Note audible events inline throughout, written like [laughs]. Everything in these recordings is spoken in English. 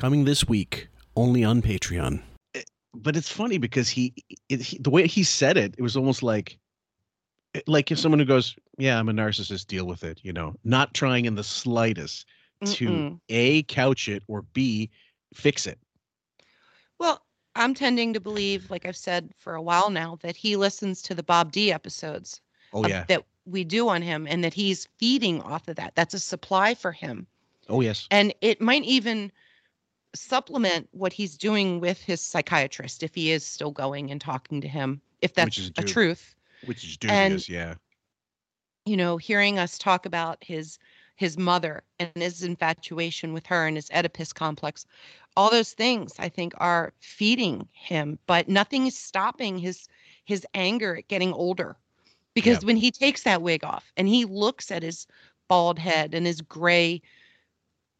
Coming this week, only on Patreon. Eh, but it's funny because he, it, he the way he said it, it was almost like eh, like if someone who goes, "Yeah, I'm a narcissist, deal with it," you know, not trying in the slightest to Mm-mm. a couch it or b fix it. Well, I'm tending to believe, like I've said for a while now, that he listens to the Bob D episodes Oh of- yeah. that we do on him and that he's feeding off of that. That's a supply for him. Oh yes. And it might even supplement what he's doing with his psychiatrist if he is still going and talking to him, if that's a due. truth. Which is and- dubious, yeah. you know, hearing us talk about his his mother and his infatuation with her and his Oedipus complex, all those things I think are feeding him, but nothing is stopping his his anger at getting older. Because when he takes that wig off and he looks at his bald head and his gray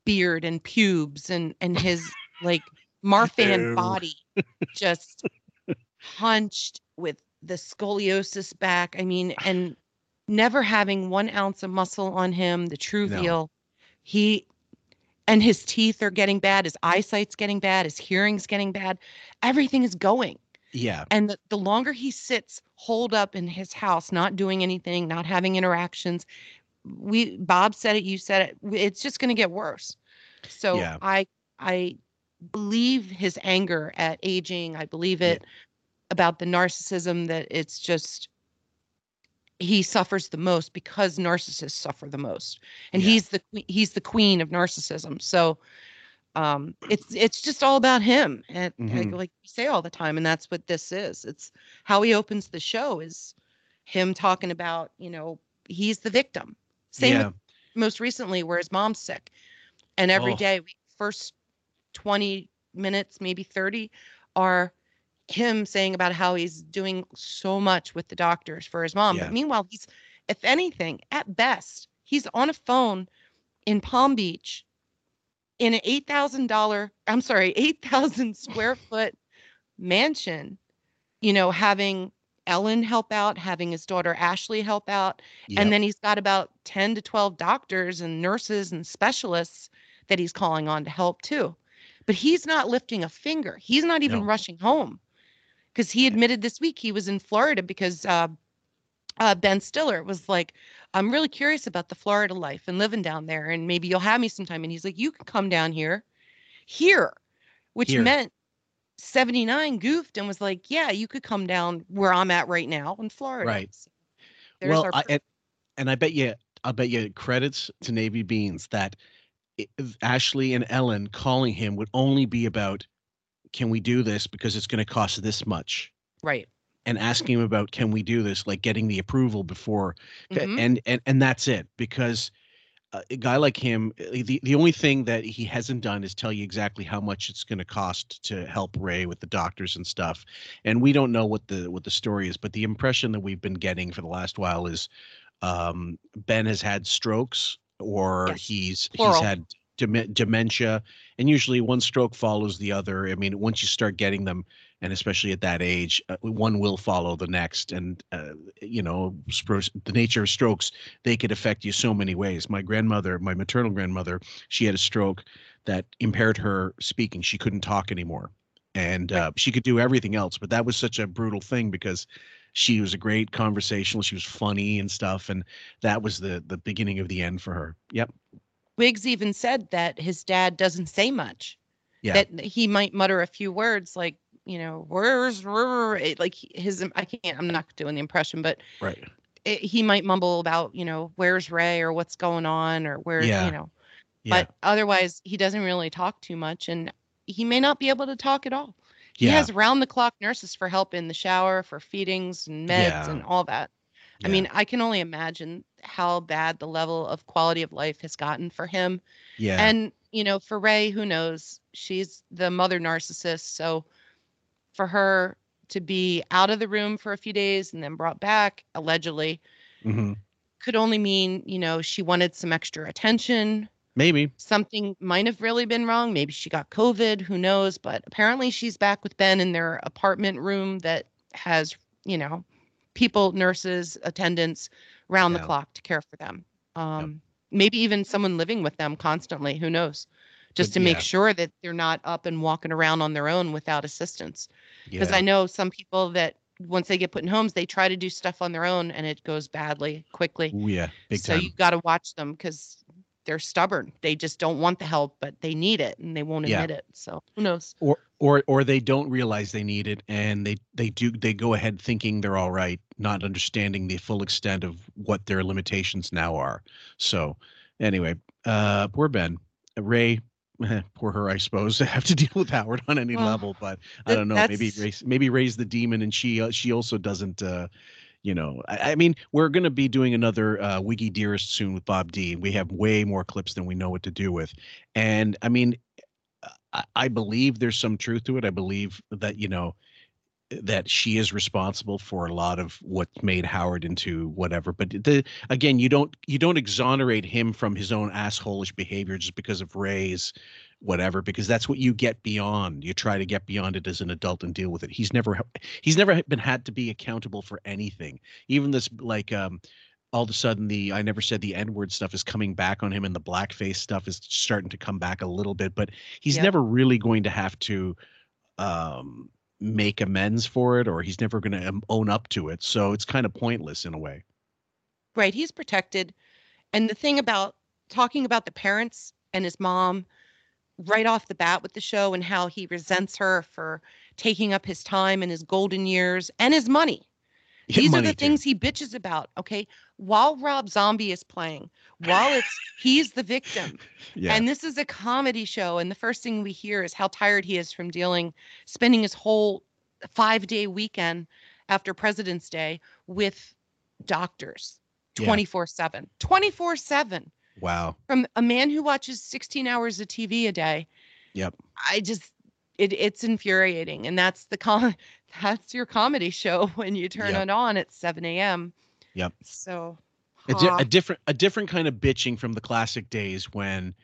beard and pubes and and his like [laughs] Marfan body just hunched with the scoliosis back. I mean, and never having one ounce of muscle on him, the true No. veal. He and his teeth are getting bad, his eyesight's getting bad, his hearing's getting bad. Everything is going. Yeah. And the, the longer he sits holed up in his house, not doing anything, not having interactions, we Bob said it, you said it, it's just gonna get worse. So Yeah. I I believe his anger at aging. I believe it about the narcissism that it's just he suffers the most because narcissists suffer the most and Yeah. he's the he's the queen of narcissism so um it's it's just all about him and like, Mhm. like we say all the time and that's what this is it's how he opens the show is him talking about you know he's the victim same yeah. with most recently where his mom's sick and every Oh. day first 20 minutes maybe 30 are him saying about how he's doing so much with the doctors for his mom Yeah. but meanwhile he's if anything at best he's on a phone in palm beach in an $8000 i'm sorry 8000 square foot mansion you know having ellen help out having his daughter ashley help out Yep. and then he's got about 10 to 12 doctors and nurses and specialists that he's calling on to help too. But he's not lifting a finger. He's not even No. rushing home because he admitted this week he was in Florida because uh, uh, Ben Stiller was like, I'm really curious about the Florida life and living down there. And maybe you'll have me sometime. And he's like, You can come down here, here, which Here. meant 79 goofed and was like, Yeah, you could come down where I'm at right now in Florida. Right. So well, I, and, and I bet you, I bet you credits to Navy Beans that i- Ashley and Ellen calling him would only be about, can we do this because it's going to cost this much, right. and asking him about, can we do this, like getting the approval before, Mhm. and and and that's it because. Uh, A guy like him, uh, the, the only thing that he hasn't done is tell you exactly how much it's going to cost to help Ray with the doctors and stuff. And we don't know what the what the story is, but the impression that we've been getting for the last while is um, Ben has had strokes or Yes, he's plural. he's had dem- dementia, and usually one stroke follows the other. I mean, once you start getting them, and especially at that age, uh, one will follow the next. And uh, you know, the nature of strokes, they could affect you so many ways. My grandmother, my maternal grandmother, she had a stroke that impaired her speaking. She couldn't talk anymore, and uh, she could do everything else. But that was such a brutal thing because she was a great conversationalist. She was funny and stuff, and that was the the beginning of the end for her. Yep. Wiggs even said that his dad doesn't say much. Yeah. That he might mutter a few words like, you know, where's rrr," like his I can't I'm not doing the impression, but Right. it, he might mumble about, you know, where's Ray or what's going on or where, Yeah. you know. Yeah. But otherwise he doesn't really talk too much and he may not be able to talk at all. He Yeah. has round the clock nurses for help in the shower, for feedings and meds Yeah. and all that. I mean, I can only imagine how bad the level of quality of life has gotten for him. yeah. And, you know, for Ray, who knows? She's the mother narcissist. So for her to be out of the room for a few days and then brought back, allegedly, Mhm. could only mean, you know, she wanted some extra attention. Maybe. Something might have really been wrong. Maybe she got COVID, who knows? But apparently she's back with Ben in their apartment room that has, you know, people, nurses, attendants round the clock to care for them. Um, Maybe even someone living with them constantly. Who knows? Just to make sure that they're not up and walking around on their own without assistance. Because Yeah. I know some people that once they get put in homes, they try to do stuff on their own and it goes badly quickly. Ooh, yeah, big so time. you got to watch them because they're stubborn. They just don't want the help, but they need it and they won't Yeah. admit it. So who knows? or or or they don't realize they need it and they they do they go ahead thinking they're all right not understanding the full extent of what their limitations now are so anyway uh poor ben ray [laughs] poor her i suppose [laughs] to have to deal with howard on any Well, level but i don't know maybe raise maybe raise the demon and she uh, she also doesn't uh you know i, I mean we're going to be doing another uh wiggy dearest soon with bob d we have way more clips than we know what to do with and i mean I, I believe there's some truth to it. I believe that you know that she is responsible for a lot of what made Howard into whatever. But the again, you don't you don't exonerate him from his own assholish behavior just because of Ray's whatever because that's what you get beyond. You try to get beyond it as an adult and deal with it. He's never he's never been had to be accountable for anything. Even this like um all of a sudden the I never said the N word stuff is coming back on him and the blackface stuff is starting to come back a little bit, but he's never really going to have to um, make amends for it or he's never going to um, own up to it. So it's kind of pointless in a way. Right. He's protected. And the thing about talking about the parents and his mom right off the bat with the show and how he resents her for taking up his time and his golden years and his money. Yeah, These are the too. things he bitches about. Okay. While Rob Zombie is playing, while it's he's the victim. Yeah. And this is a comedy show. And the first thing we hear is how tired he is from dealing, spending his whole five day weekend after President's Day with doctors 24 7. 24 7 wow. from a man who watches 16 hours of TV a day. Yep. I just, it, it's infuriating. And that's the [laughs] com- that's your comedy show when you turn Yep. it on at 7 a.m. Yep. So, a, di- a different a different kind of bitching from the classic days when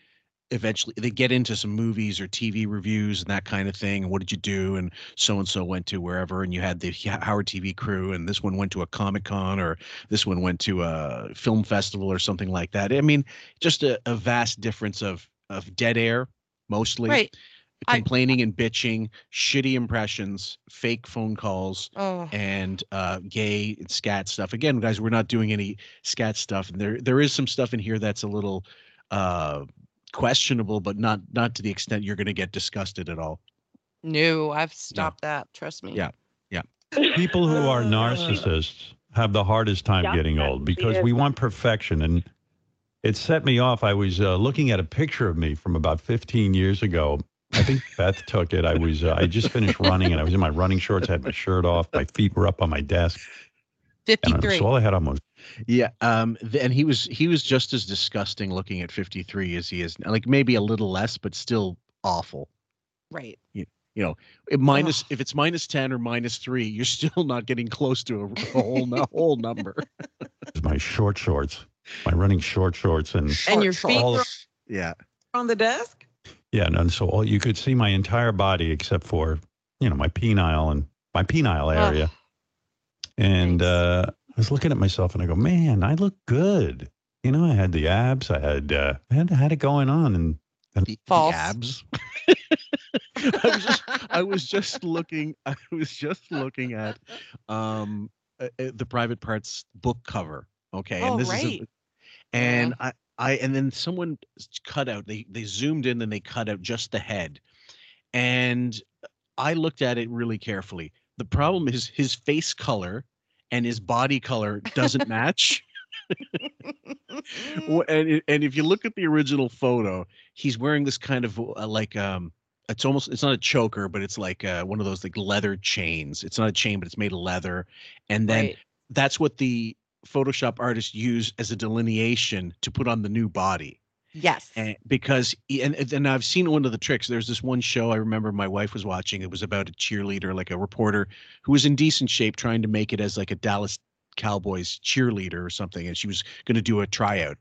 eventually they get into some movies or TV reviews and that kind of thing. And what did you do? And so and so went to wherever, and you had the Howard TV crew, and this one went to a Comic Con, or this one went to a film festival, or something like that. I mean, just a, a vast difference of of dead air, mostly right. I- complaining and bitching, shitty impressions, fake phone calls Oh, and uh gay and scat stuff again guys we're not doing any scat stuff and there there is some stuff in here that's a little uh questionable but not not to the extent you're going to get disgusted at all no, I've stopped that. Trust me. Yeah. Yeah. People who are [laughs] narcissists have the hardest time Yeah, getting old because we want perfection. And it set me off. I was uh, looking at a picture of me from about 15 years ago. I think Beth took it. I was uh, I just finished running and I was in my running shorts, I had my shirt off, my feet were up on my desk, 53. So all I had on was yeah um and he was he was just as disgusting looking at 53 as he is now. like maybe a little less but still awful right. You, you know, it minus Ugh. if it's minus 10 or minus 3 you're still not getting close to a, a whole no, [laughs] whole number my short shorts, my running short shorts, and And your Short feet all were of, yeah on the desk? Yeah, and, and so all, you could see my entire body except for you know my penile and my penile Ugh. area. And Nice. uh, I was looking at myself and I go, man, I look good. You know, I had the abs, I had, uh, I had, had it going on. And the, the abs [laughs] I was just I was just looking I was just looking at um uh, uh, the private parts book cover okay Oh, and this is right. a, and I I and then someone cut out they they zoomed in and they cut out just the head and I looked at it really carefully the problem is his face color and his body color doesn't [laughs] match [laughs] and and if you look at the original photo, he's wearing this kind of uh, like um, it's almost it's not a choker, but it's like uh, one of those like leather chains. It's not a chain, but it's made of leather, and then right. that's what the Photoshop artist use as a delineation to put on the new body. Yes. And because and and I've seen one of the tricks. There's this one show I remember my wife was watching. It was about a cheerleader, like a reporter who was in decent shape, trying to make it as like a Dallas Cowboys cheerleader or something, and she was going to do a tryout.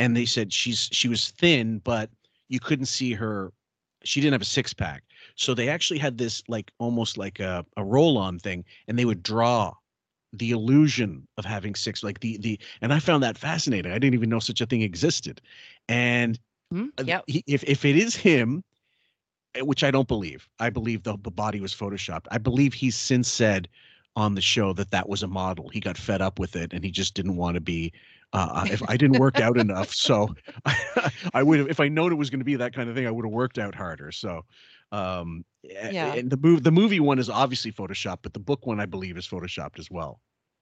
And they said she's she was thin, but you couldn't see her. She didn't have a six pack, so they actually had this like almost like a, a roll on thing, and they would draw the illusion of having six like the the and i found that fascinating i didn't even know such a thing existed and uh, Yep. he, if if it is him, eh, which I don't believe, I believe the the body was photoshopped. I believe he's since said on the show that that was a model. He got fed up with it and he just didn't want to be. Uh, if I didn't work out [laughs] enough, so I, [laughs] I would have. If I known it was going to be that kind of thing, I would have worked out harder. So, um, Yeah. and the the movie one is obviously photoshopped, but the book one I believe is photoshopped as well.